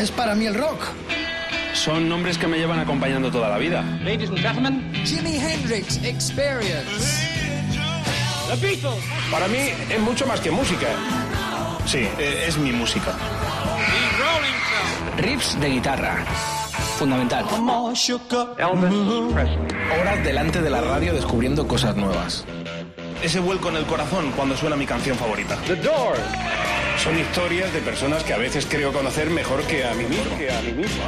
¿Qué es para mí el rock? Son nombres que me llevan acompañando toda la vida. Ladies and gentlemen, Jimi Hendrix Experience. The Beatles. Para mí es mucho más que música. Sí, eh, es mi música. Riffs de guitarra. Fundamental. Elvis Presley. Horas delante de la radio descubriendo cosas nuevas. Ese vuelco en el corazón cuando suena mi canción favorita. The Doors. Son historias de personas que a veces creo conocer mejor que a mí mismo. Que a mí mismo.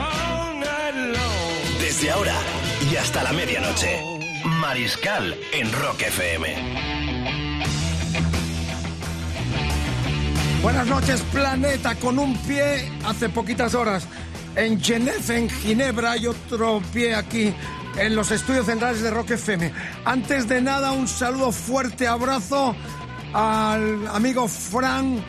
Desde ahora y hasta la medianoche. Mariscal en Rock FM. Buenas noches, planeta, con un pie hace poquitas horas en Genève, en Ginebra, y otro pie aquí en los estudios centrales de Rock FM. Antes de nada, un saludo fuerte, abrazo al amigo Fran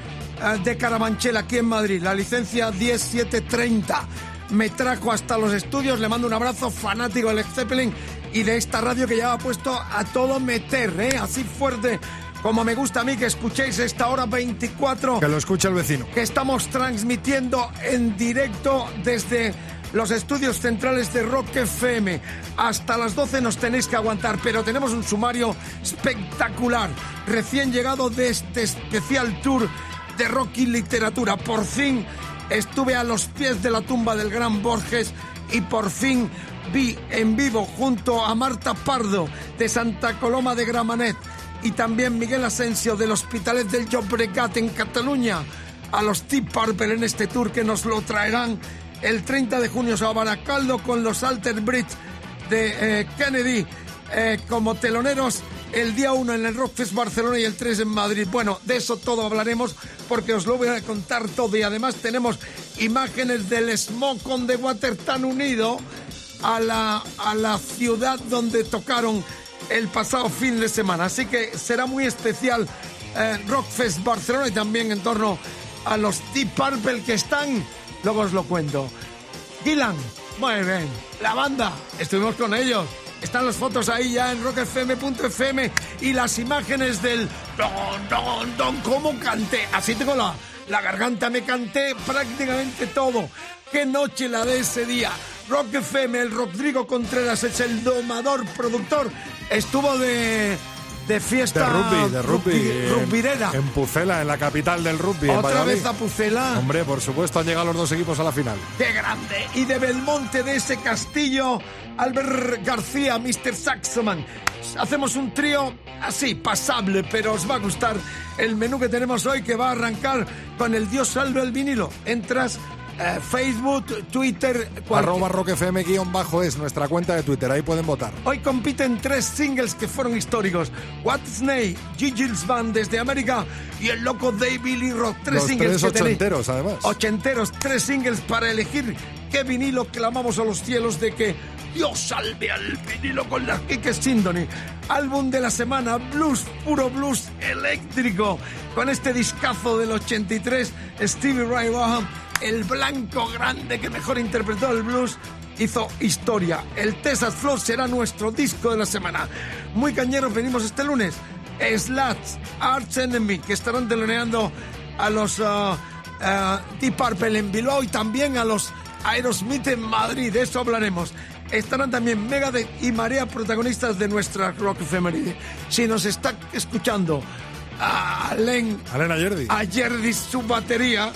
de Carabanchel, aquí en Madrid, la licencia 10730. Me trajo hasta los estudios, le mando un abrazo fanático del Led Zeppelin y de esta radio que ya ha puesto a todo meter, ¿eh? así fuerte como me gusta a mí que escuchéis esta hora 24 Que lo escuche el vecino. que estamos transmitiendo en directo desde los estudios centrales de Rock FM. Hasta las 12 nos tenéis que aguantar, pero tenemos un sumario espectacular. Recién llegado de este especial tour de rock y literatura. Por fin estuve a los pies de la tumba del gran Borges y por fin vi en vivo junto a Marta Pardo de Santa Coloma de Gramanet y también Miguel Asensio del Hospitalet del Llobregat en Cataluña a los Deep Purple en este tour que nos lo traerán el 30 de junio a Baracaldo con los Alter Bridge de eh, Kennedy eh, como teloneros el día 1 en el Rockfest Barcelona y el 3 en Madrid. Bueno, de eso todo hablaremos porque os lo voy a contar todo y además tenemos imágenes del Smoke de Water tan unido a la, a la ciudad donde tocaron el pasado fin de semana. Así que será muy especial eh, Rockfest Barcelona y también en torno a los Deep Purple que están. Luego os lo cuento. Dylan, muy bien. La banda, estuvimos con ellos. Están las fotos ahí ya en rockfm.fm y las imágenes del don, don, don, cómo canté. Así tengo la, la garganta, me canté prácticamente todo. Qué noche la de ese día. Rock FM, el Rodrigo Contreras es el domador, productor. Estuvo de, de fiesta. De rugby, de rugby. rupi- en-. En, Pucela, en la capital del rugby. Otra vez a Pucela. Hombre, por supuesto, han llegado los dos equipos a la final. ¡Qué grande! Y de Belmonte, de ese castillo, Albert García, Mr. Saxoman. Hacemos un trío así, pasable, pero os va a gustar el menú que tenemos hoy, que va a arrancar con el Dios salve el vinilo. Entras eh, Facebook, Twitter, cualquier- Arroba Rock FM guion bajo es nuestra cuenta de Twitter. Ahí pueden votar. Hoy compiten tres singles que fueron históricos. What's Name, Gigi's Band desde América y el loco David Lee Rock. Tres Los singles tres tenéis. ochenteros, además. Ochenteros, tres singles para elegir qué vinilo clamamos a los cielos de que Dios salve al vinilo con las Kike Sindoni. Álbum de la semana, blues, puro blues eléctrico. Con este discazo del 83, Stevie Ray Vaughan, el blanco grande que mejor interpretó el blues hizo historia. El Texas Flow será nuestro disco de la semana. Muy cañeros venimos este lunes. Slats, Arch Enemy, que estarán teloneando a los uh, uh, Deep Purple en Bilbao y también a los Aerosmith en Madrid. De eso hablaremos. Estarán también Megadeth y Marea protagonistas de nuestra Rock Efeméride. Si nos está escuchando a Len Alena Yerdi. ayer di su batería.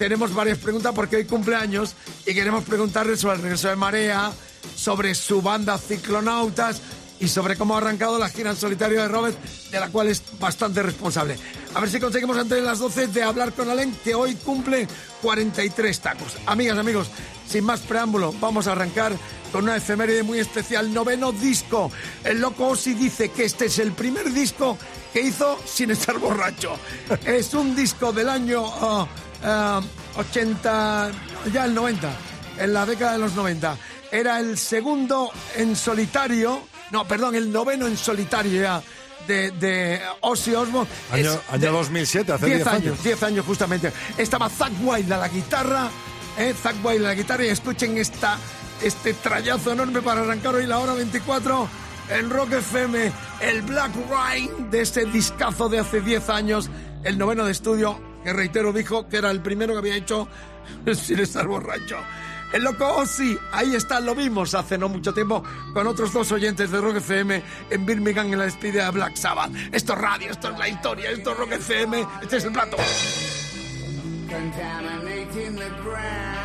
Tenemos varias preguntas porque hoy cumpleaños y queremos preguntarle sobre el regreso de Marea, sobre su banda Ciclonautas y sobre cómo ha arrancado la gira en solitario de Robert, de la cual es bastante responsable. A ver si conseguimos antes de las 12 de hablar con Alen, que hoy cumple 43 tacos. Amigas, amigos, sin más preámbulo, vamos a arrancar con una efeméride muy especial, noveno disco. El loco Ozzy dice que este es el primer disco que hizo sin estar borracho. es un disco del año ah, ah, 80, ya el 90, en la década de los 90. Era el segundo en solitario, no, perdón, el noveno en solitario ya de, de Ozzy Osbourne. Año- Es año de- 2007, hace 10 10 años. años. 10 años justamente. Estaba Zack Wilde a la guitarra, ¿eh? Zack Wilde a la guitarra y escuchen esta, este trayazo enorme para arrancar hoy la hora 24 en Rock FM, el Black Rain de ese discazo de hace 10 años, el noveno de estudio, que reitero dijo que era el primero que había hecho sin estar borracho. El loco Ozzy, ahí está, lo vimos hace no mucho tiempo con otros dos oyentes de Rock FM en Birmingham en la despedida de Black Sabbath. Esto es radio, esto es la historia, esto es Rock FM, este es el plato. contaminating the ground.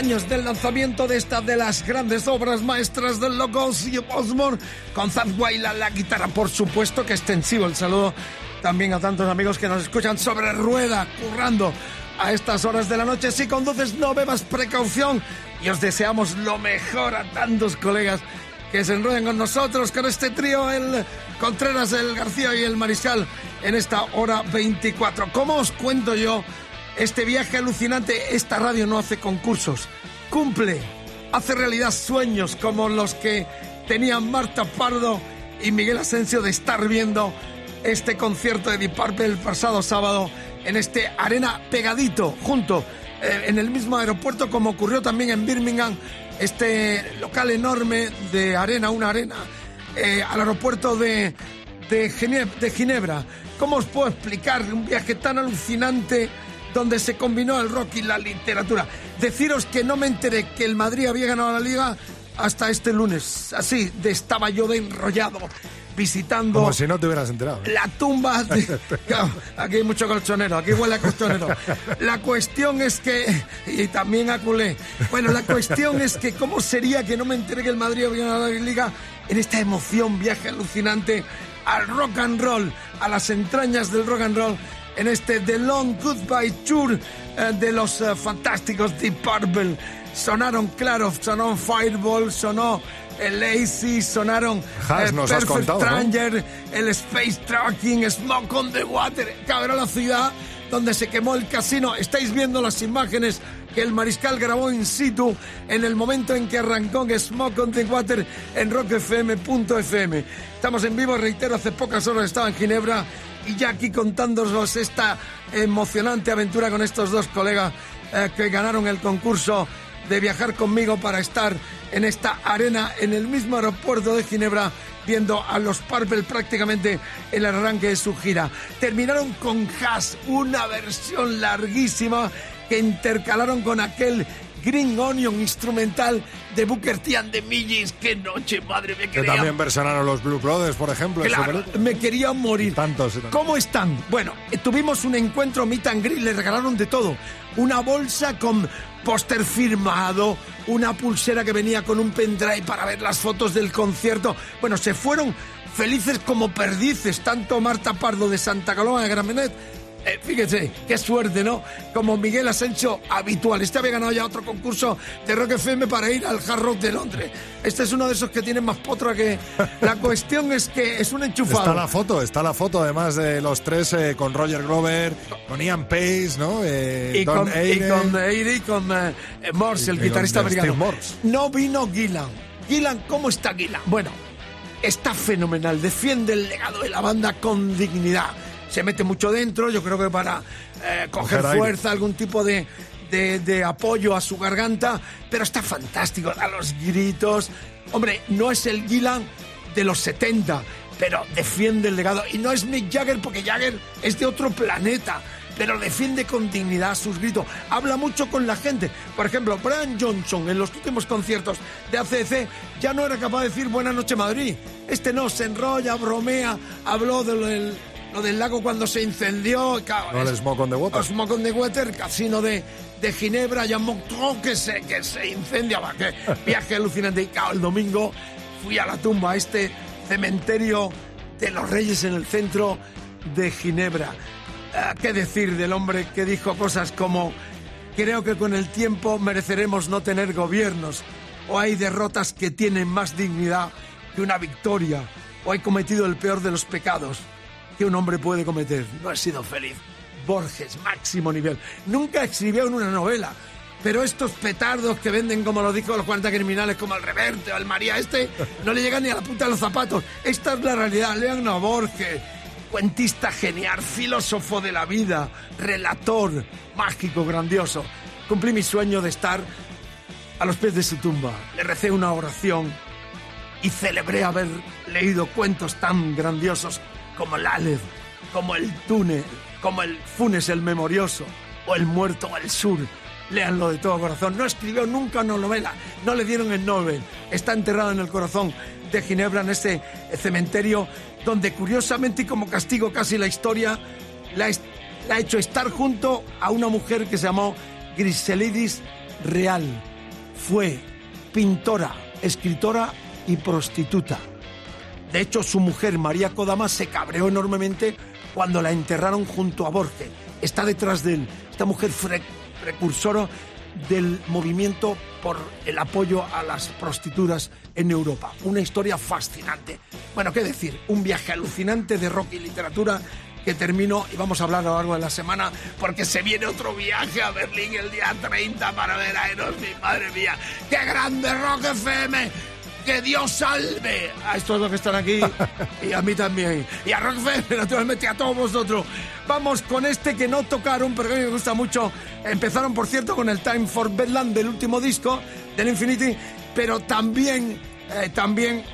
Años del lanzamiento de esta de las grandes obras maestras del loco Ozzy Osbourne con Zad Wild a la guitarra, por supuesto que extensivo el saludo también a tantos amigos que nos escuchan sobre rueda, currando a estas horas de la noche. Si conduces, no bebas precaución y os deseamos lo mejor a tantos colegas que se enrollen con nosotros, con este trío, el Contreras, el García y el Mariscal, en esta hora 24. ¿Cómo os cuento yo Este viaje alucinante, esta radio no hace concursos, cumple, hace realidad sueños como los que tenían Marta Pardo y Miguel Asensio de estar viendo este concierto de Deep Purple el pasado sábado en este arena pegadito, junto, eh, en el mismo aeropuerto como ocurrió también en Birmingham, este local enorme de arena, una arena, eh, al aeropuerto de, de, Gine- de Ginebra. ¿Cómo os puedo explicar un viaje tan alucinante donde se combinó el rock y la literatura? Deciros que no me enteré que el Madrid había ganado la liga hasta este lunes. Así, de estaba yo de enrollado visitando Como si no te hubieras enterado. la tumba de... Aquí hay mucho colchonero, aquí huele a colchonero. La cuestión es que... Y también a culé. Bueno, la cuestión es que cómo sería que no me enteré que el Madrid había ganado la Liga en esta emoción, viaje alucinante al rock and roll, a las entrañas del rock and roll, en este The Long Goodbye Tour eh, de los eh, fantásticos Deep Purple. Sonaron, claro, sonó Fireball, sonó el Lazy, sonaron Has, eh, nos has Perfect. Stranger, el Space Tracking, Smoke on the Water. Era la ciudad donde se quemó el casino. Estáis viendo las imágenes que el mariscal grabó in situ en el momento en que arrancó Smoke on the Water en rockfm.fm. Estamos en vivo, reitero, hace pocas horas estaba en Ginebra y ya aquí contándonos esta emocionante aventura con estos dos colegas eh, que ganaron el concurso de viajar conmigo para estar en esta arena en el mismo aeropuerto de Ginebra viendo a los Purple prácticamente el arranque de su gira. Terminaron con Haas, una versión larguísima que intercalaron con aquel Green Onion instrumental de Booker T and the Millys. ¡Qué noche, madre mía! Que quería- también versionaron los Blue Brothers, por ejemplo. Claro, me quería morir. Tantos. ¿Cómo están? Bueno, eh, tuvimos un encuentro meet and greet, le regalaron de todo. Una bolsa con póster firmado, una pulsera que venía con un pendrive para ver las fotos del concierto. Bueno, se fueron felices como perdices, tanto Marta Pardo de Santa Coloma de Gramenet. Eh, fíjese, qué suerte, ¿no? Como Miguel Asensio habitual. Este había ganado ya otro concurso de Rock FM para ir al Hard Rock de Londres. Este es uno de esos que tiene más potra que... La cuestión es que es un enchufado. Está la foto, está la foto además de los tres eh, con Roger Glover, con Ian Pace, ¿no? Eh, y Don con, y con y con eh, Morse, el Y guitarrista americano. Morse. No vino Gillan. Gillan, ¿cómo está Gillan? Bueno, está fenomenal. Defiende el legado de la banda con dignidad. Se mete mucho dentro, yo creo que para eh, coger fuerza, algún tipo de, de- de apoyo a su garganta, pero está fantástico, da los gritos. Hombre, no es el Gillan de los 70, pero defiende el legado. Y no es Mick Jagger, porque Jagger es de otro planeta pero defiende con dignidad sus gritos. Habla mucho con la gente. Por ejemplo, Brian Johnson en los últimos conciertos de ACC ya no era capaz de decir Buenas noches Madrid. Este no, se enrolla, bromea, habló de lo del, lago cuando se incendió. No, el Smoke on the Water. Smoke on the Water, casino de, de Ginebra, ya Montreux que se, que se incendiaba. Que viaje alucinante. Y claro, el domingo fui a la tumba, a este cementerio de los reyes en el centro de Ginebra. Ah, ¿Qué decir del hombre que dijo cosas como creo que con el tiempo mereceremos no tener gobiernos o hay derrotas que tienen más dignidad que una victoria o he cometido el peor de los pecados que un hombre puede cometer. No he sido feliz. Borges, máximo nivel. Nunca escribió en una novela. Pero estos petardos que venden, como lo dijo los 40 criminales, como el Reverte o el María este, no le llegan ni a la punta de los zapatos. Esta es la realidad. Lean a Borges, cuentista genial, filósofo de la vida, relator, mágico, grandioso. Cumplí mi sueño de estar a los pies de su tumba. Le recé una oración y celebré haber leído cuentos tan grandiosos como el Aleph, como el Túnel, como el Funes el Memorioso o el Muerto al Sur. Léanlo de todo corazón. No escribió nunca una novela, no le dieron el Nobel. Está enterrado en el corazón de Ginebra, en ese cementerio donde curiosamente y como castigo casi la historia la, la ha hecho estar junto a una mujer que se llamó Griselidis Real. Fue pintora, escritora y prostituta. De hecho, su mujer, María Kodama, se cabreó enormemente cuando la enterraron junto a Borges. Está detrás de él. Esta mujer precursora del movimiento por el apoyo a las prostitutas en Europa. Una historia fascinante. Bueno, qué decir, un viaje alucinante de rock y literatura que termino y vamos a hablar a lo largo de la semana porque se viene otro viaje a Berlín el día 30 para ver a Aerosmith. Madre mía, qué grande Rock FM. Que Dios salve a estos dos que están aquí y a mí también. Y a Rock FM, naturalmente, a todos vosotros. Vamos con este que no tocaron, pero que a mí me gusta mucho. Empezaron, por cierto, con el Time for Bedlam del último disco, del Infinity, pero también, eh, también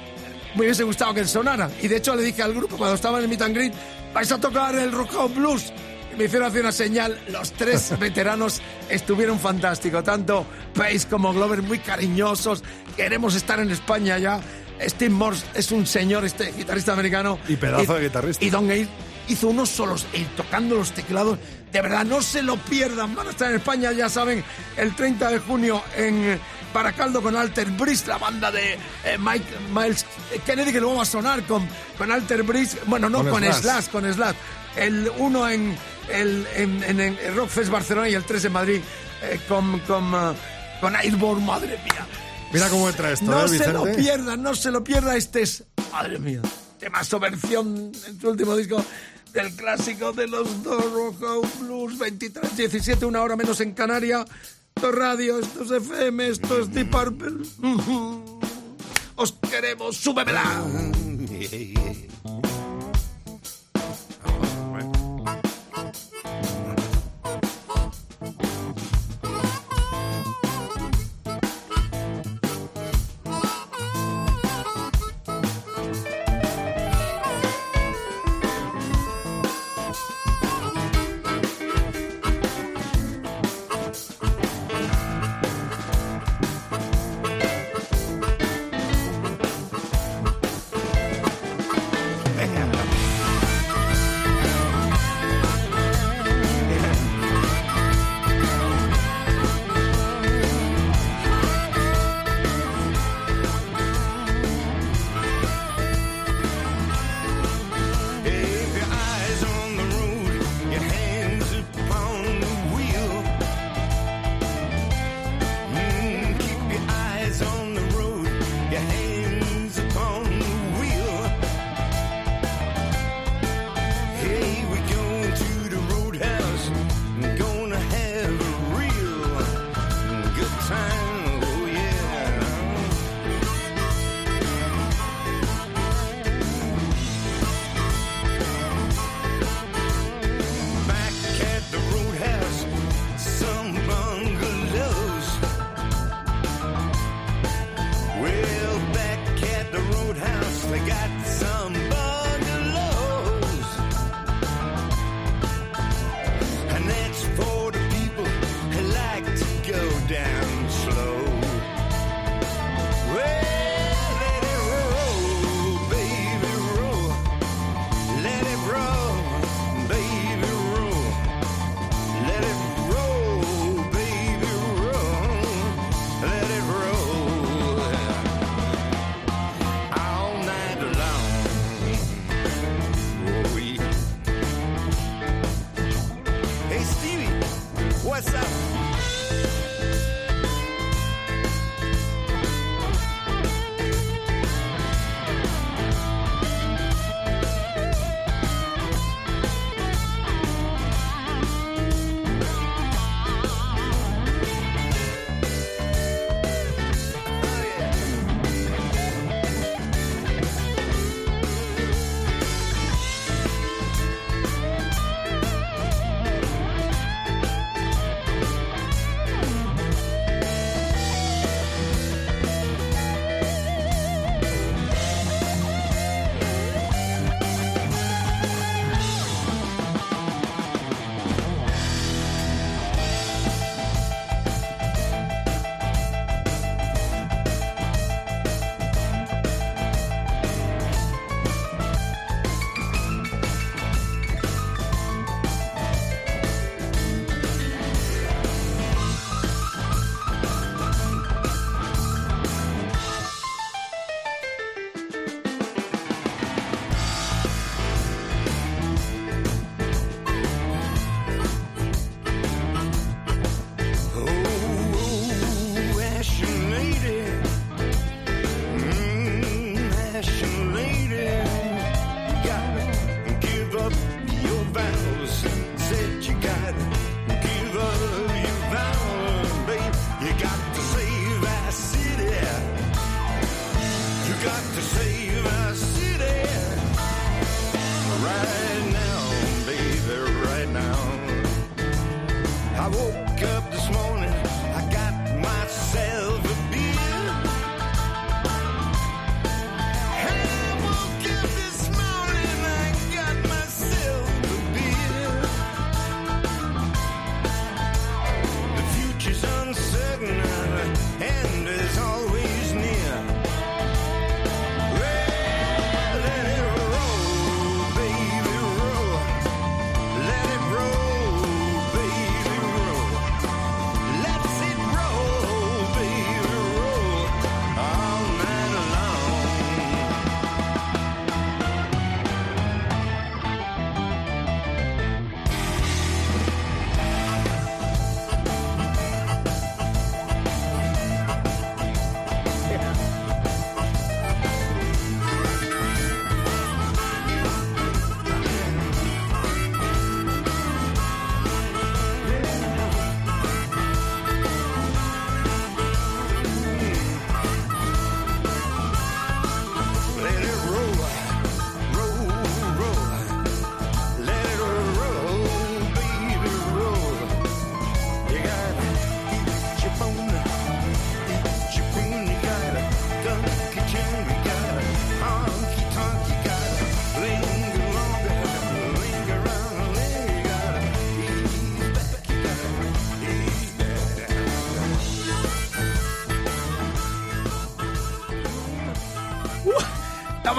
me hubiese gustado que sonara. Y de hecho le dije al grupo cuando estaba en el Meet and Greet, vais a tocar el Rock Blues. Y me hicieron hacer una señal. Los tres veteranos estuvieron fantásticos. Tanto Pace como Glover muy cariñosos. Queremos estar en España ya. Steve Morse es un señor, este guitarrista americano. Y pedazo de guitarrista. Y Don Gale hizo unos solos eh, tocando los teclados. De verdad, no se lo pierdan. Van a estar en España, ya saben, el 30 de junio en Baracaldo con Alter Bridge, la banda de eh, Mike, Miles Kennedy, que luego va a sonar con, con Alter Bridge. Bueno, no Con con, Slash. Slash, con Slash. El uno en el en, en, en Rockfest Barcelona y el 3 en Madrid eh, con, con, eh, con Airborne, madre mía. Mira cómo entra esto, No ¿eh, se lo pierdan, no se lo pierda. Este es, madre mía, temazo versión en su último disco del clásico de los dos Rojo Blues 23, 17, una hora menos en Canarias. Esto es radio, esto es FM, esto es Deep Purple. Os queremos, súbemela.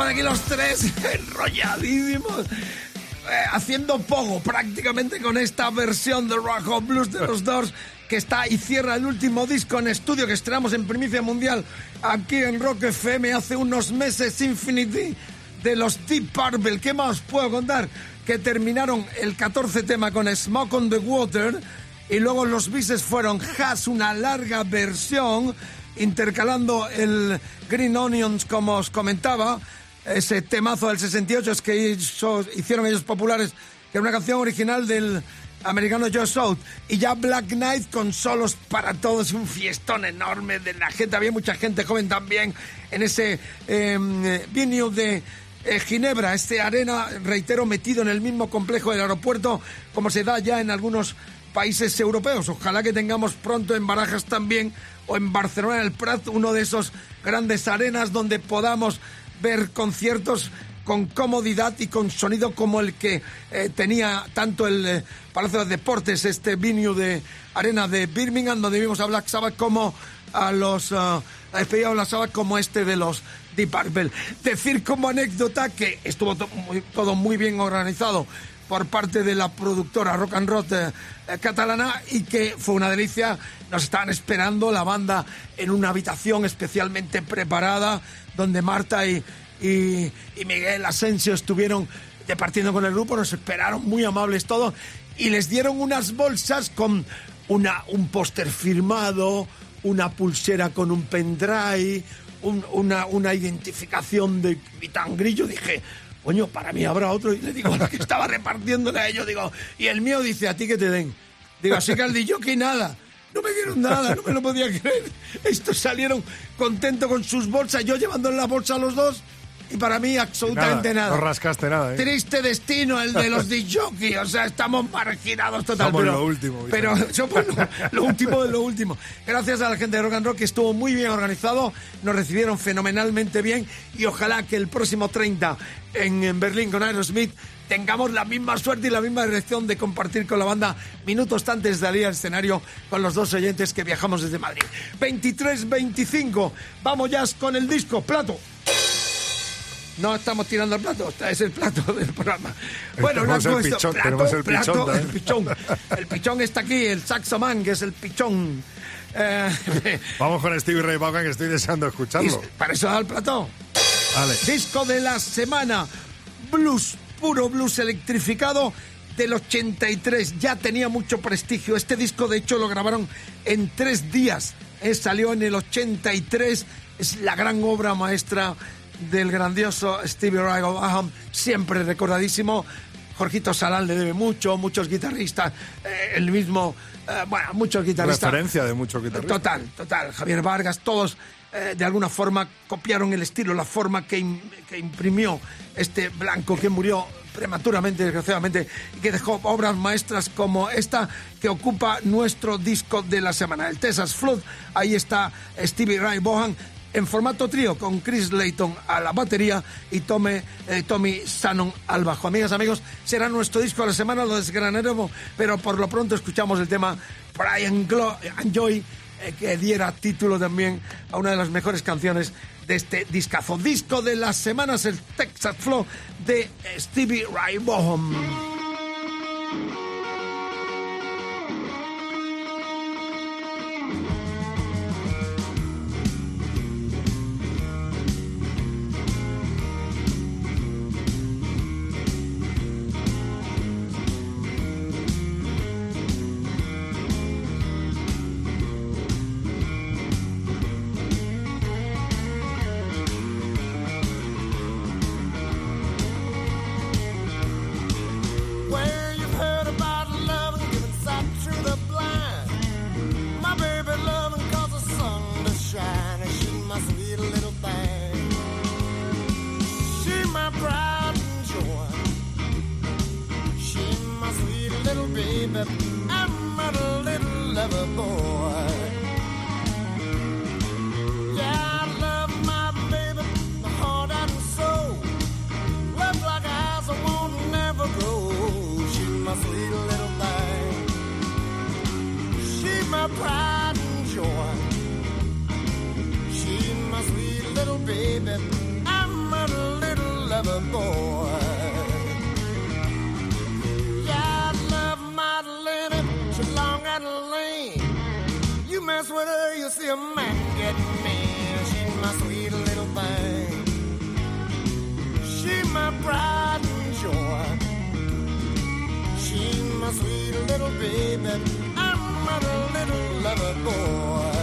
Aquí los tres enrolladísimos. eh, haciendo pogo prácticamente con esta versión de Rock of Blues de los Doors que está y cierra el último disco en estudio que estrenamos en primicia mundial aquí en Rock FM hace unos meses Infinity de los Deep Purple. ¿Qué más puedo contar? Que terminaron el 14 tema con Smoke on the Water y luego los bises fueron Has, una larga versión intercalando el Green Onions como os comentaba ese temazo del 68 es que hizo- hicieron ellos populares, que era una canción original del americano Joe South. Y ya Black Knight con solos para todos, un fiestón enorme de la gente. Había mucha gente joven también en ese eh, venue de eh, Ginebra, este arena, reitero, metido en el mismo complejo del aeropuerto, como se da ya en algunos países europeos. Ojalá que tengamos pronto en Barajas también o en Barcelona, en el Prat, uno de esos grandes arenas donde podamos ver conciertos con comodidad y con sonido como el que eh, tenía tanto el eh, Palacio de Deportes, este venue de arena de Birmingham, donde vimos a Black Sabbath como a los ah, a despedida de Black Sabbath como este de los Deep Purple. Decir como anécdota que estuvo todo muy bien organizado por parte de la productora Rock and Roll eh, eh, catalana y que fue una delicia. Nos estaban esperando la banda en una habitación especialmente preparada donde Marta y, y- Miguel Asensio estuvieron departiendo con el grupo, nos esperaron muy amables todos y les dieron unas bolsas con una, un póster firmado, una pulsera con un pendrive, un- una, una identificación de Vitán Grillo. Dije, coño, para mí habrá otro. Y le digo que estaba repartiéndole a ellos, digo, y el mío dice, a ti que te den. Digo, así que al que nada. No me dieron nada, no me lo podía creer. Estos salieron contentos con sus bolsas, yo llevando en la bolsa a los dos, y para mí absolutamente nada. No rascaste nada, ¿eh? Triste destino el de los disjockey, o sea, estamos marginados total. Somos pero, lo último, Vicente. Pero somos lo, lo último de lo último. Gracias a la gente de Rock and Roll que estuvo muy bien organizado, nos recibieron fenomenalmente bien y ojalá que el próximo 30 en, en Berlín con Aerosmith tengamos la misma suerte y la misma dirección de compartir con la banda minutos antes de salir al escenario con los dos oyentes que viajamos desde Madrid. 23-25, vamos ya con el disco, plato. No estamos tirando el plato, este es el plato del programa. Bueno, Tenemos una el cosa, pichón, plato, tenemos el plato, pichón el pichón. El pichón está aquí, el saxoman, que es el pichón. Eh, Vamos con Stevie Ray Vaughan, que estoy deseando escucharlo. para eso da el plato. Vale. Disco de la semana, blues, puro blues electrificado del 83. Ya tenía mucho prestigio. Este disco, de hecho, lo grabaron en tres días. Eh, salió en el 83. Es la gran obra maestra del grandioso Stevie Ray Vaughan, siempre recordadísimo. Jorgito Salán le debe mucho, muchos guitarristas, eh, el mismo, eh, bueno, muchos guitarristas. Referencia de muchos guitarristas. Total, total. Javier Vargas, todos eh, de alguna forma copiaron el estilo, la forma que, im- que imprimió este blanco que murió prematuramente, desgraciadamente, y que dejó obras maestras como esta que ocupa nuestro disco de la semana, el Texas Flood. Ahí está Stevie Ray Vaughan en formato trío con Chris Layton a la batería y Tome, eh, Tommy Shannon al bajo. Amigas, amigos, será nuestro disco de la semana, lo desgranaremos, pero por lo pronto escuchamos el tema Brian Glo Joy, eh, que diera título también a una de las mejores canciones de este discazo. Disco de las semanas, el Texas Flow de Stevie Ray Vaughan. Baby. I'm a little lover boy. Yeah, I love my baby, my heart and soul. Love like eyes won't never grow. My sweet little thing. My pride and joy. She my sweet little baby. I'm a little lover boy. My sweet little baby. I'm a little lover boy.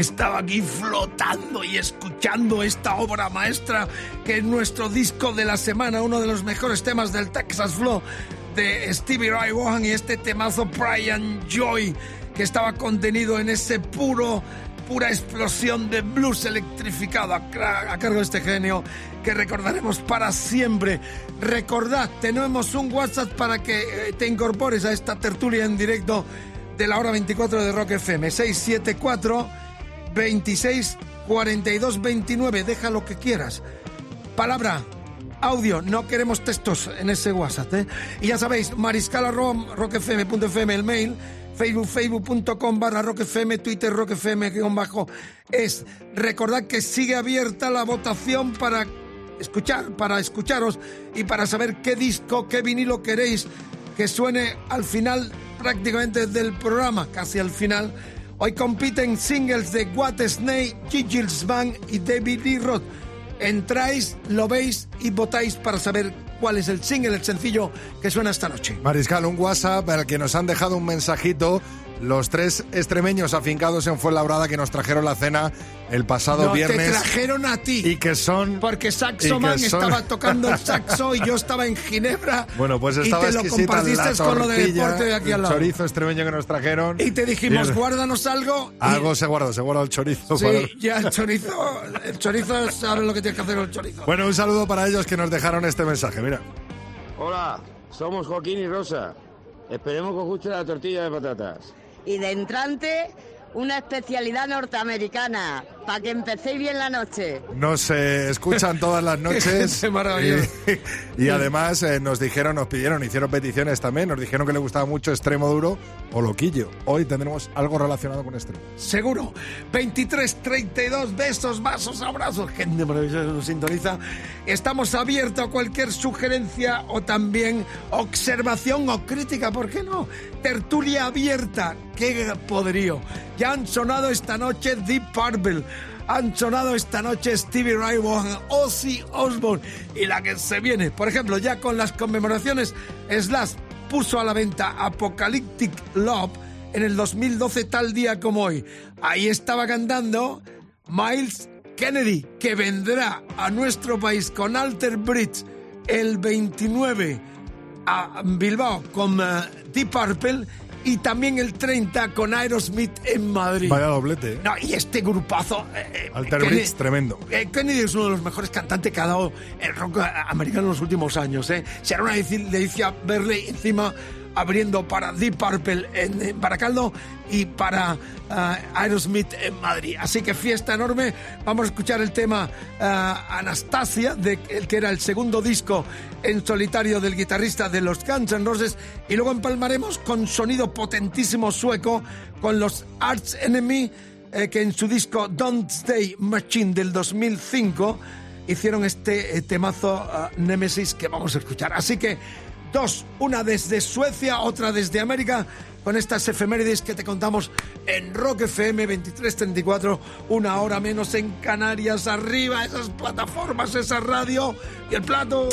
Estaba aquí flotando y escuchando esta obra maestra que es nuestro disco de la semana, uno de los mejores temas del Texas Flow de Stevie Ray Vaughan y este temazo Brian Joy que estaba contenido en ese puro pura explosión de blues electrificado a, cargo de este genio que recordaremos para siempre. Recordad, tenemos un WhatsApp para que eh, te incorpores a esta tertulia en directo de la hora 24 de Rock FM. 674 26 42 29. Deja lo que quieras. Palabra, audio, no queremos textos en ese WhatsApp. ¿eh? Y ya sabéis, mariscal arroba rockfm.fm el mail, facebook facebook.com barra rockfm, twitter rockfm guion bajo es. Recordad que sigue abierta la votación para escuchar, para escucharos y para saber qué disco, qué vinilo queréis que suene al final prácticamente del programa, casi al final. Hoy compiten singles de What Snake, y David Lee Roth. Entráis, lo veis y votáis para saber cuál es el single, el sencillo que suena esta noche. Mariscal, un WhatsApp al que nos han dejado un mensajito los tres extremeños afincados en Fuenlabrada que nos trajeron la cena el pasado No, te viernes trajeron a ti. y que son... Porque Saxo y que Man son- estaba tocando el saxo y yo estaba en Ginebra. Bueno, pues y estaba te lo compartiste la con lo de tortilla, deporte de aquí el al lado. chorizo extremeño que nos trajeron. Y te dijimos, Y el- guárdanos algo. y- Algo se guardó, se guardó el chorizo. Sí, para- ya el chorizo, el chorizo sabe lo que tienes que hacer con el chorizo. Bueno, un saludo para ellos que nos dejaron este mensaje, mira. Hola, somos Joaquín y Rosa. Esperemos que os guste la tortilla de patatas. Y de entrante, una especialidad norteamericana, para que empecéis bien la noche. Nos eh, escuchan todas las noches. Y, y además eh, nos dijeron, nos pidieron, hicieron peticiones también, nos dijeron que le gustaba mucho extremo duro o loquillo. Hoy tendremos algo relacionado con extremo. Seguro. 23, 32 besos, vasos, abrazos. Gente maravillosa nos sintoniza. Estamos abiertos a cualquier sugerencia o también observación o crítica, ¿por qué no? Tertulia abierta. ¡Qué poderío! Ya han sonado esta noche Deep Purple. Han sonado esta noche Stevie Ray Vaughan, Ozzy Osbourne y la que se viene. Por ejemplo, ya con las conmemoraciones, Slash puso a la venta Apocalyptic Love en el 2012 tal día como hoy. Ahí estaba cantando Miles Kennedy, que vendrá a nuestro país con Alter Bridge el 29 a Bilbao con eh, Deep Purple y también el 30 con Aerosmith en Madrid. Vaya doblete. ¿eh? No, y este grupazo. eh, eh, Alter Kennedy- Bridge, tremendo. eh, Kennedy es uno de los mejores cantantes que ha dado el rock americano en los últimos años. ¿eh? Será una delici- delicia verle encima abriendo para Deep Purple en, Baracaldo y para ah, Aerosmith en Madrid. Así que fiesta enorme. Vamos a escuchar el tema ah, Anastasia, el que era el segundo disco en solitario del guitarrista de los Guns N' Roses. Y luego empalmaremos con sonido potentísimo sueco con los Arch Enemy eh, que en su disco Don't Stay Machine del 2005 hicieron este eh, temazo ah, Nemesis que vamos a escuchar. Así que dos, una desde Suecia, otra desde América, con estas efemérides que te contamos en Rock FM 2334, una hora menos en Canarias, arriba esas plataformas, esa radio y el plato.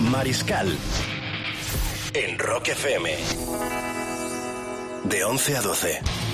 Mariscal en Rock FM. De 11 a 12.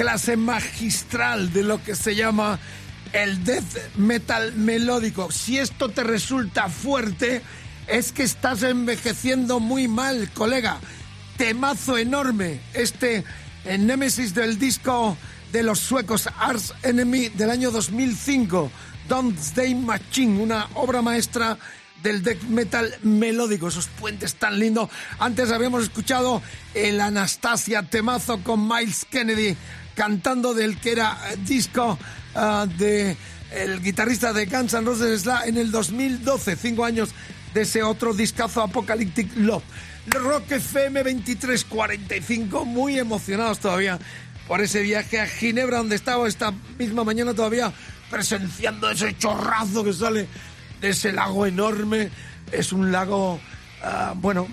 Clase magistral de lo que se llama el death metal melódico. Si esto te resulta fuerte, es que estás envejeciendo muy mal, colega. Temazo enorme. Este eh, Némesis del disco de los suecos Ars Enemy del año 2005. Doomsday Machine, una obra maestra del death metal melódico, esos puentes tan lindos. Antes habíamos escuchado el Anastasia temazo con Miles Kennedy cantando del que era eh, disco ah, de el guitarrista de Guns N' Roses en el 2012, cinco años de ese otro discazo Apocalyptic Love. Rock FM 2345, muy emocionados todavía por ese viaje a Ginebra, donde estaba esta misma mañana todavía presenciando ese chorrazo que sale de ese lago enorme. Es un lago, ah, bueno,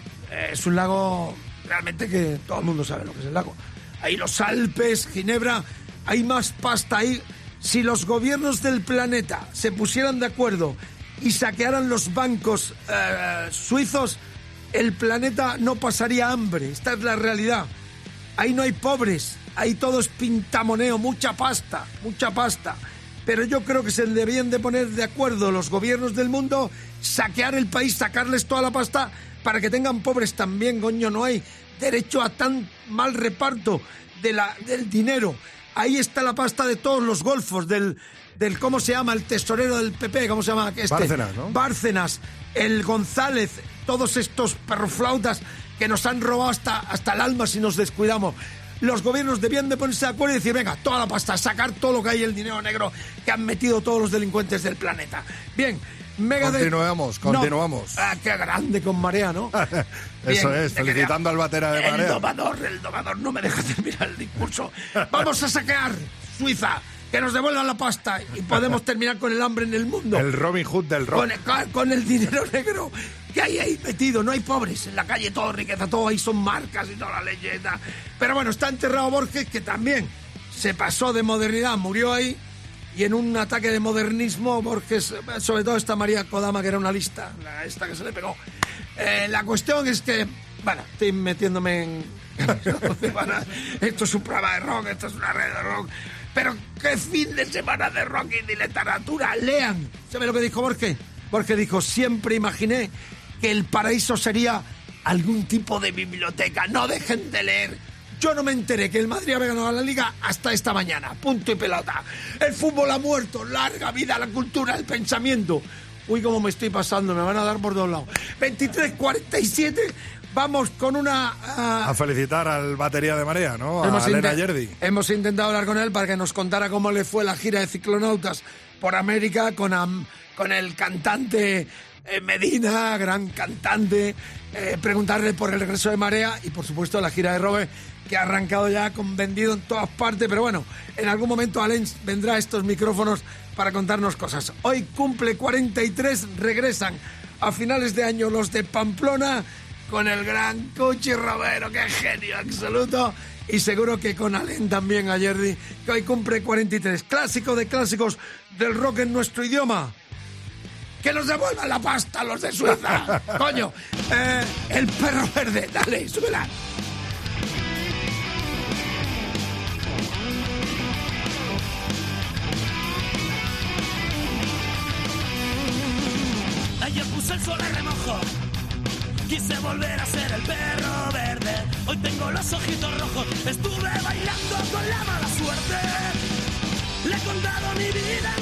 es un lago realmente que todo el mundo sabe lo que es el lago. Ahí los Alpes, Ginebra, hay más pasta ahí. Si los gobiernos del planeta se pusieran de acuerdo y saquearan los bancos eh, suizos, el planeta no pasaría hambre. Esta es la realidad. Ahí no hay pobres, ahí todo es pintamoneo, mucha pasta, mucha pasta. Pero yo creo que se debían de poner de acuerdo los gobiernos del mundo, saquear el país, sacarles toda la pasta para que tengan pobres también, coño, no hay derecho a tan mal reparto de la, del dinero. Ahí está la pasta de todos los golfos, del, del ¿cómo se llama? El tesorero del PP, ¿cómo se llama? Este, Bárcenas, ¿no? Bárcenas, el González, todos estos perroflautas que nos han robado hasta, hasta el alma si nos descuidamos. Los gobiernos debían de ponerse de acuerdo y decir, venga, toda la pasta, sacar todo lo que hay, el dinero negro que han metido todos los delincuentes del planeta. Bien, Megadeth... Continuemos, No. continuamos. Ah, qué grande con Marea, ¿no? Eso Bien, es, felicitando al batera de El Marea. domador, el domador no me deja terminar el discurso. Vamos a saquear Suiza, que nos devuelvan la pasta y podemos terminar con el hambre en el mundo. El Robin Hood del rock. Con, con- con el dinero negro que hay ahí metido. No hay pobres en la calle, todo riqueza, todo ahí son marcas y toda la leyenda. Pero bueno, está enterrado Borges, que también se pasó de modernidad, murió ahí. Y en un ataque de modernismo, Borges, sobre todo esta María Kodama, que era una lista, la- esta que se le pegó. Eh, la cuestión es que, bueno, estoy metiéndome en. esto es un programa de rock, esto es una red de rock. Pero qué fin de semana de rock y de literatura. Lean. ¿Sabe lo que dijo Borges? Borges dijo: Siempre imaginé que el paraíso sería algún tipo de biblioteca. No dejen de leer. Yo no me enteré que el Madrid había ganado la liga hasta esta mañana. Punto y pelota. El fútbol ha muerto. Larga vida la cultura, el pensamiento. Uy, cómo me estoy pasando. Me van a dar por todos lados. 23-47. Vamos con una... ah, A felicitar al batería de Marea, ¿no? A Hemos, Elena Yerdi. hemos intentado hablar con él para que nos contara cómo le fue la gira de ciclonautas por América con, am- con el cantante eh, Medina, gran cantante, eh, preguntarle por el regreso de Marea y por supuesto la gira de Robe que ha arrancado ya con vendido en todas partes, pero bueno, en algún momento Alain vendrá a estos micrófonos para contarnos cosas. Hoy cumple 43, regresan a finales de año los de Pamplona con el gran Cuchi Romero, qué genio absoluto. Y seguro que con Alén también a Jerry, que hoy cumple 43. Clásico de clásicos del rock en nuestro idioma. Que nos devuelvan la pasta los de Suiza. Coño, eh, el perro verde, dale, súbela. Ayer puse el sol a remojo. Quise volver a ser el perro verde. Hoy tengo los ojitos rojos. Estuve bailando con la mala suerte. Le he contado mi vida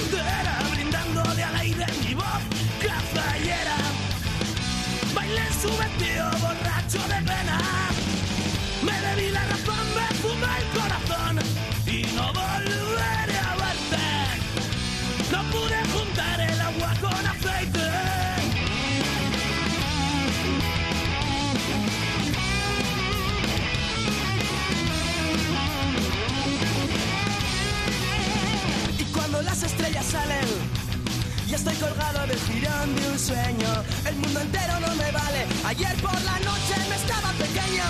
estoy colgado del jirón de un sueño. El mundo entero no me vale. Ayer por la noche me estaba pequeño.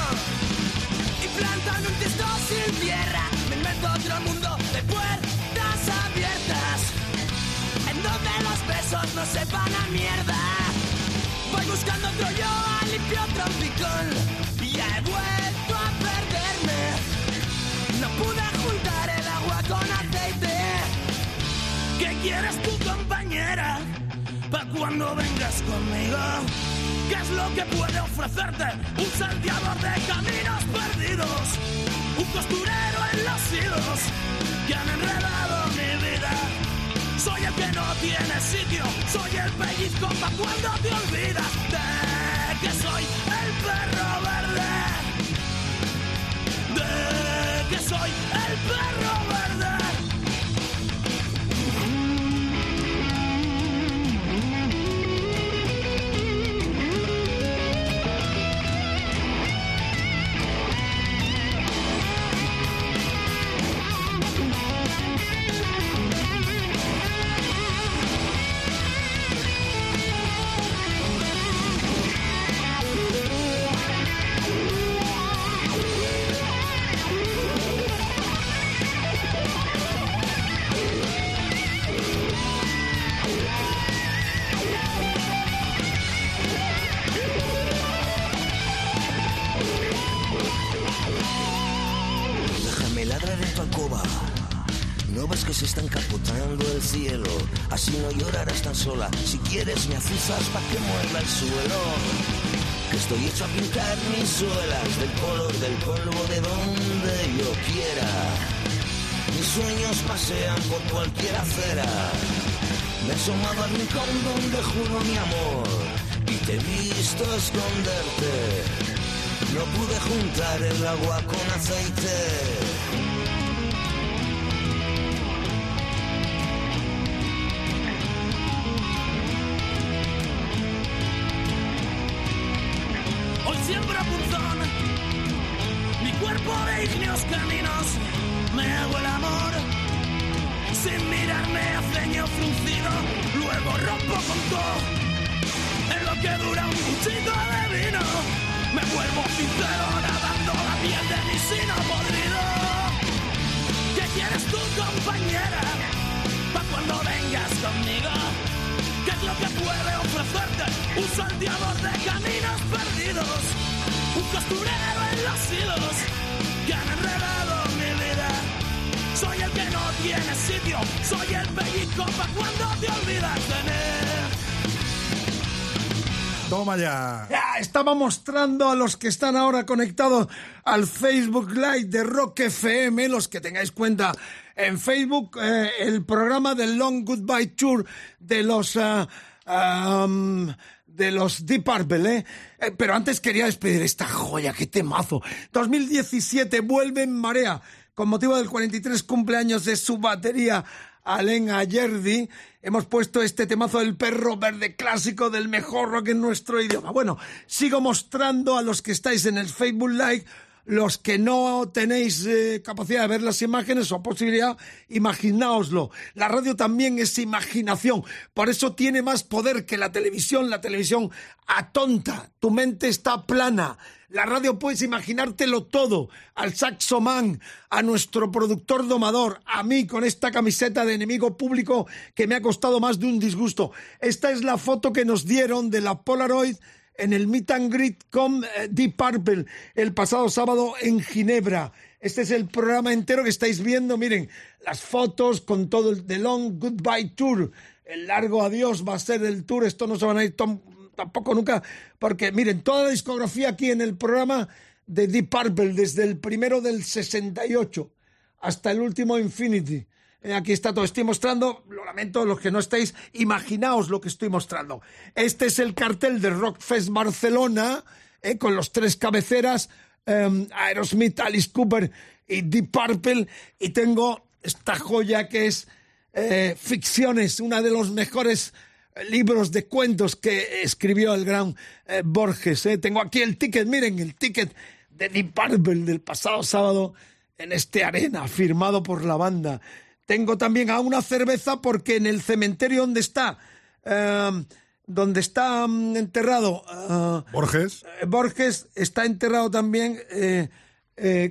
Y plantan un tiesto sin tierra. Me invento otro mundo de puertas abiertas. En donde los besos no sepan a mierda. Voy buscando otro yo al limpio trompicón. Y he vuelto a perderme. No pude juntar ¿Qué quieres tu compañera? Pa' cuando vengas conmigo. ¿Qué es lo que puede ofrecerte? Un salteador de caminos perdidos. Un costurero en los hilos que han enredado mi vida. Soy el que no tiene sitio, soy el pellizco pa' cuando te olvidas de que soy el perro verde. De que soy el perro verde. Así no llorarás tan sola. Si quieres me azuzas para que mueva el suelo. Que estoy hecho a pintar mis suelas del color del polvo de donde yo quiera. Mis sueños pasean por cualquier acera. Me he asomado al rincón donde juro mi amor y te he visto esconderte. No pude juntar el agua con aceite. Mirarme a ceño fruncido, luego rompo con todo, en lo que dura un cuchito de vino, me vuelvo sincero nadando la piel de mi sino podrido. ¿Qué quieres tú, compañera, pa' cuando vengas conmigo? ¿Qué es lo que puede ofrecerte un salteador de caminos perdidos? Un costurero en los hilos que han enredado. Soy el que no tiene sitio, soy el pellizco pa' cuando te olvidas de mí. Toma ya. Ya, estaba mostrando a los que están ahora conectados al Facebook Live de Rock FM, los que tengáis cuenta en Facebook, eh, el programa del Long Goodbye Tour de los... am, de los Deep Purple, ¿eh? Eh, Pero antes quería despedir esta joya, qué temazo. 2017 vuelve en marea con motivo del 43 cumpleaños de su batería Alen Ayerdi, hemos puesto este temazo del perro verde clásico del mejor rock en nuestro idioma. Bueno, sigo mostrando a los que estáis en el Facebook Live, los que no tenéis eh, capacidad de ver las imágenes o posibilidad, imaginaoslo. La radio también es imaginación, por eso tiene más poder que la televisión. La televisión atonta, tu mente está plana. La radio puedes imaginártelo todo. Al saxoman, a nuestro productor domador, a mí con esta camiseta de enemigo público que me ha costado más de un disgusto. Esta es la foto que nos dieron de la Polaroid en el Meet and Greet con eh, Deep Purple el pasado sábado en Ginebra. Este es el programa entero que estáis viendo. Miren, las fotos con todo el The Long Goodbye Tour. El largo adiós va a ser el tour. Esto no se van a ir tampoco nunca. Porque miren, toda la discografía aquí en el programa de Deep Purple, desde el primero del 68 hasta el último Infinity. Eh, Aquí está todo, estoy mostrando, lo lamento, los que no estáis, imaginaos lo que estoy mostrando. Este es el cartel de Rockfest Barcelona, eh, con los tres cabeceras, eh, Aerosmith, Alice Cooper y Deep Purple, y tengo esta joya que es eh, Ficciones, uno de los mejores libros de cuentos que escribió el gran eh, Borges. eh. Tengo aquí el ticket, miren, el ticket de Deep Purple del pasado sábado en este arena, firmado por la banda. Tengo también a una cerveza porque en el cementerio donde está, eh, donde está mm, enterrado eh, Borges. eh, Borges, está enterrado también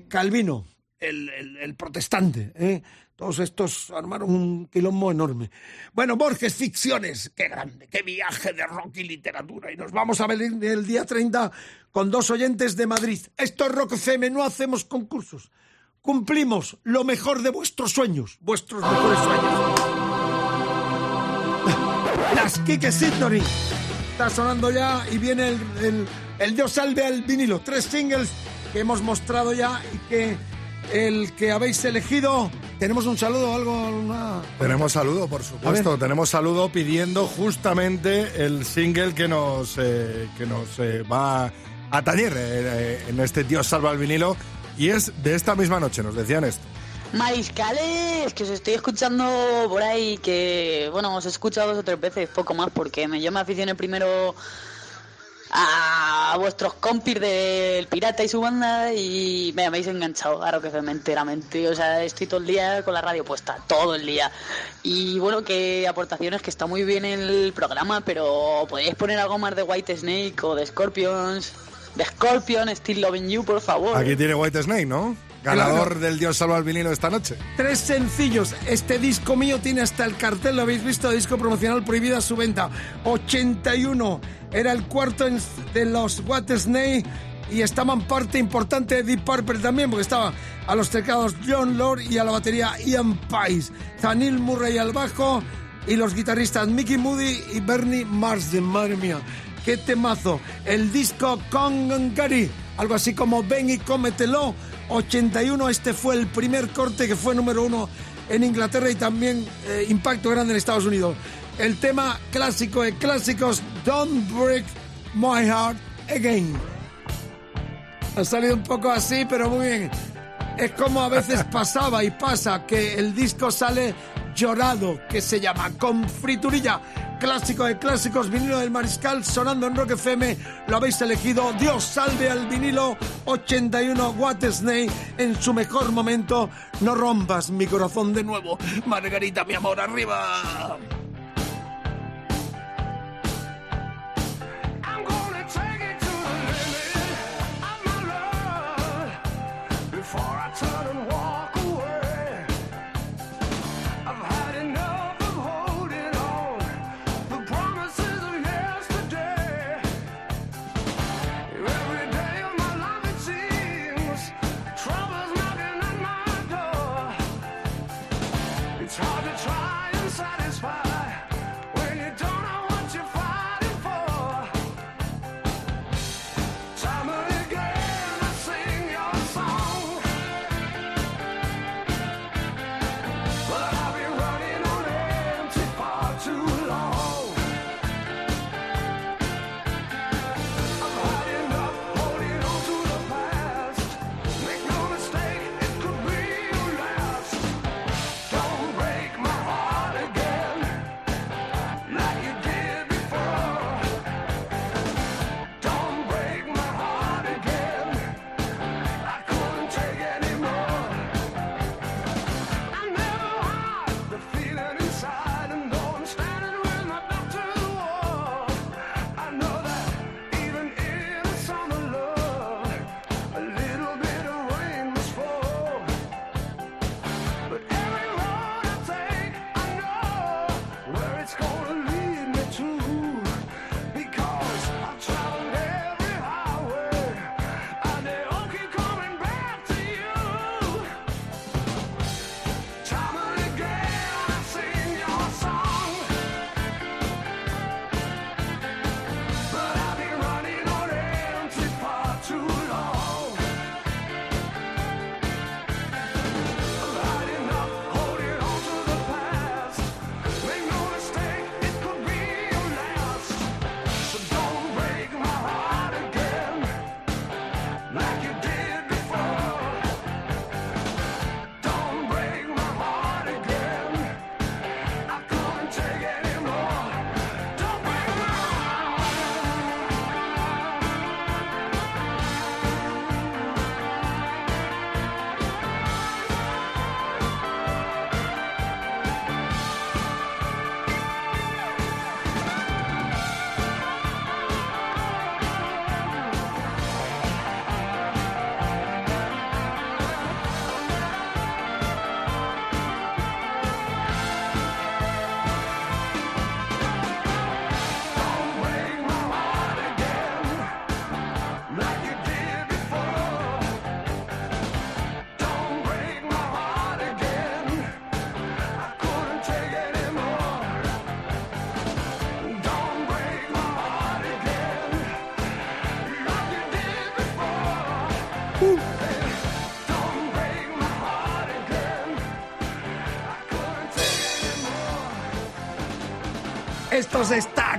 Calvino, el, el- el protestante. Todos estos armaron un quilombo enorme. Bueno, Borges, ficciones. Qué grande, qué viaje de rock y literatura. Y nos vamos a ver el día 30 con dos oyentes de Madrid. Esto es Rock FM, no hacemos concursos. Cumplimos lo mejor de vuestros sueños, vuestros mejores sueños. Las Kike. Está sonando ya y viene el, el, el Dios salve al vinilo. Tres singles que hemos mostrado ya y que el que habéis elegido. ¿Tenemos un saludo o algo? Una... Tenemos saludo, por supuesto. Tenemos saludo pidiendo justamente el single que nos, eh, que nos eh, va a tañer eh, en este Dios salva al vinilo. Y es de esta misma noche, nos decían esto. Mariscales, que os estoy escuchando por ahí, que bueno, os he escuchado dos o tres veces, poco más, porque me, yo me aficioné primero a vuestros compis del Pirata y su banda y me habéis enganchado a Rock FM enteramente. O sea, estoy todo el día con la radio puesta, todo el día. Y bueno, que aportaciones, que está muy bien el programa, pero podéis poner algo más de White Snake o de Scorpions, de Scorpion, Still Loving You, por favor. Aquí tiene White Snake, ¿no? Ganador del Dios salva al vinilo esta noche. Tres sencillos. Este disco mío tiene hasta el cartel, lo habéis visto, disco promocional prohibida su venta. 81. Era el cuarto de los What Snake y estaban parte importante de Deep Purple también, porque estaba a los teclados John Lord y a la batería Ian Pais, Zanil Murray al bajo y los guitarristas Mickey Moody y Bernie Marsden. Madre mía, qué temazo. El disco Gary, algo así como Ven y cómetelo. 81, este fue el primer corte que fue número uno en Inglaterra y también eh, impacto grande en Estados Unidos. El tema clásico de clásicos, Don't Break My Heart Again. Ha salido un poco así, pero muy bien. Es como a veces pasaba y pasa que el disco sale llorado, que se llama con friturilla. Clásico de clásicos, vinilo del Mariscal, sonando en Rock FM. Lo habéis elegido. Dios salve al vinilo 81 What Snake en su mejor momento. No rompas mi corazón de nuevo. Margarita, mi amor, arriba.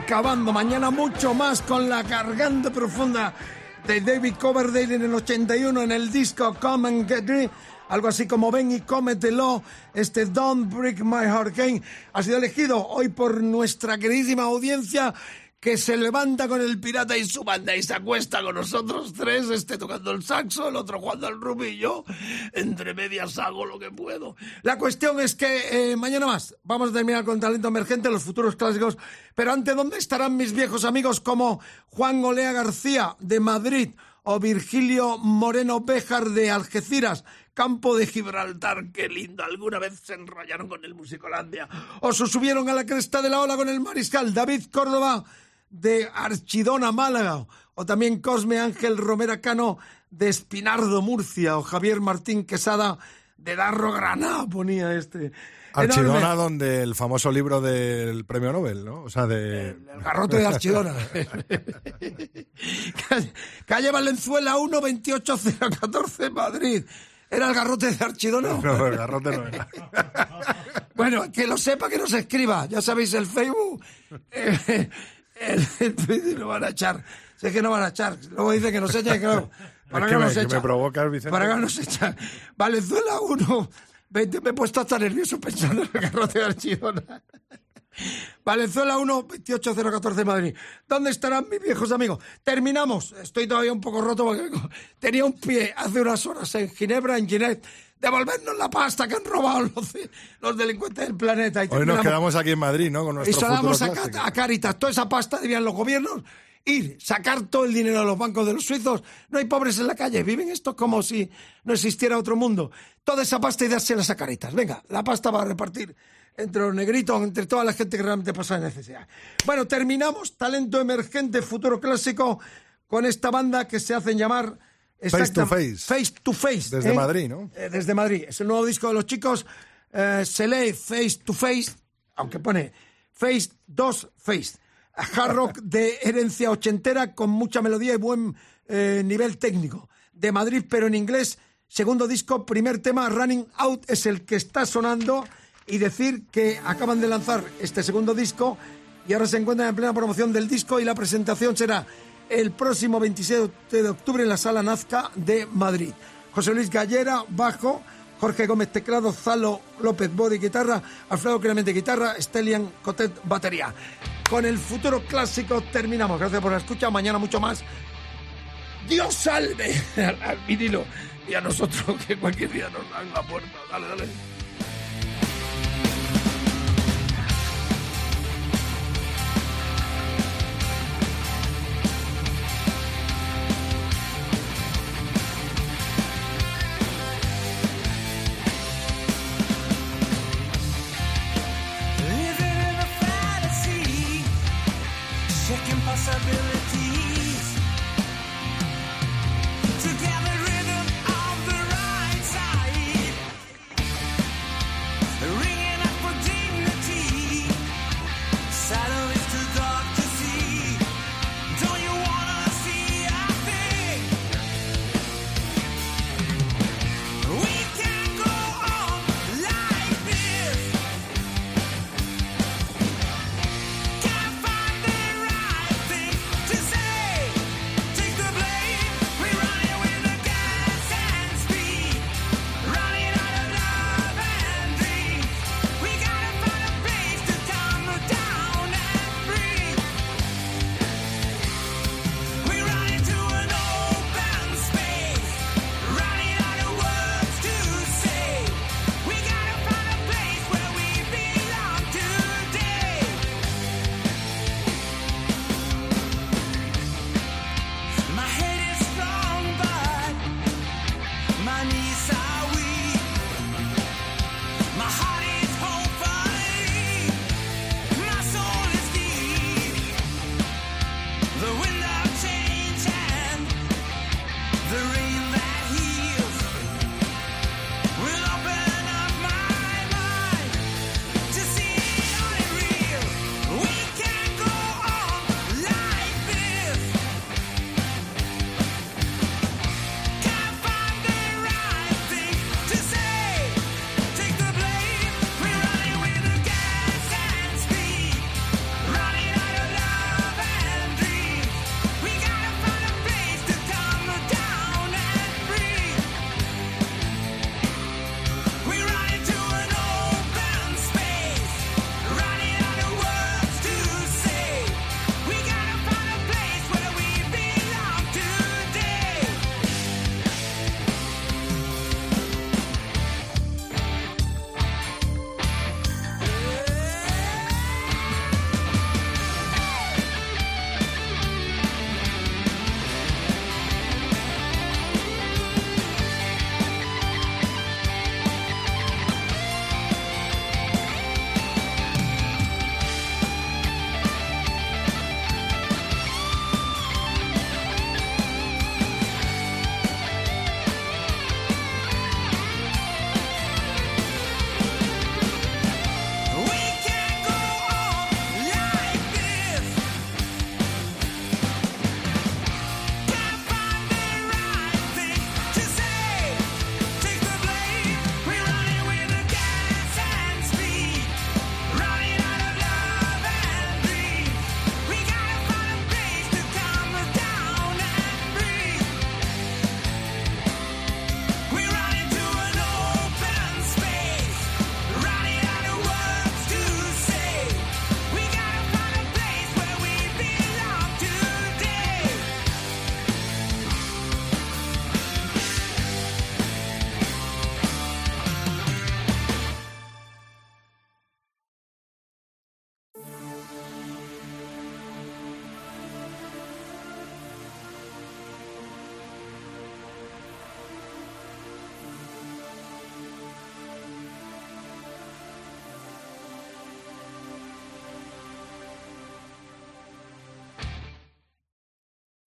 Acabando. Mañana mucho más con la garganta profunda de David Coverdale en el 81 en el disco Come and Get Me. Algo así como ven y cómetelo. Este Don't Break My Heart Again ha sido elegido hoy por nuestra queridísima audiencia que se levanta con el pirata y su banda y se acuesta con nosotros tres, este tocando el saxo, el otro jugando al rugby y yo, entre medias hago lo que puedo. La cuestión es que eh, mañana más vamos a terminar con talento emergente, los futuros clásicos, pero antes, ¿dónde estarán mis viejos amigos como Juan Olea García de Madrid o Virgilio Moreno Béjar de Algeciras? Campo de Gibraltar, qué lindo. Alguna vez se enrollaron con el Musicolandia. O se subieron a la cresta de la ola con el Mariscal. David Córdoba de Archidona, Málaga, o también Cosme Ángel Romera Cano de Espinardo, Murcia, o Javier Martín Quesada de Darro, Granada, ponía este. Archidona, Enorme. donde el famoso libro del premio Nobel, ¿no? O sea, de... El garrote de Archidona. Calle, calle Valenzuela 1, 28014, Madrid. ¿Era el garrote de Archidona? No, el garrote no era. Bueno, que lo sepa, que nos escriba. Ya sabéis, el Facebook, eh, lo van a echar. Sé que no van a echar. Luego dice que nos echa y claro, para Es que, que me- nos que echa. me provocas, Vicente. Para que nos echa. Valenzuela 1, 20. Me he puesto hasta nervioso pensando en el garrote de Archidona. Valenzuela 1, 28014 Madrid. ¿Dónde estarán mis viejos amigos? Terminamos. Estoy todavía un poco roto porque tenía un pie hace unas horas en Ginebra, en Ginebra. Devolvernos la pasta que han robado los, los delincuentes del planeta. Y Hoy nos quedamos aquí en Madrid, ¿no? Con Y nuestro damos futuro a, a Caritas. Toda esa pasta debían los gobiernos ir, sacar todo el dinero de los bancos de los suizos. No hay pobres en la calle. Viven esto como si no existiera otro mundo. Toda esa pasta y dárselas a Caritas. Venga, la pasta va a repartir entre los negritos, entre toda la gente que realmente pasa necesidad. Bueno, terminamos. Talento emergente, futuro clásico, con esta banda que se hacen llamar... Face to Face. Face to Face. Desde ¿eh? Madrid, ¿no? Eh, desde Madrid. Es el nuevo disco de los chicos. eh, se lee Face to Face, aunque pone Face 2 Face. Hard rock de herencia ochentera con mucha melodía y buen nivel técnico. De Madrid, pero en inglés. Segundo disco, primer tema, Running Out, es el que está sonando. Y decir que acaban de lanzar este segundo disco y ahora se encuentran en plena promoción del disco y la presentación será el próximo 27 de octubre en la Sala Nazca de Madrid. José Luis Gallera, bajo, Jorge Gómez teclado, Zalo López Body guitarra, Alfredo Clemente guitarra, Stelian Cotet batería. Con el futuro clásico terminamos. Gracias por la escucha. Mañana mucho más. Dios salve al, al vinilo y a nosotros que cualquier día nos dan la puerta. Dale, dale.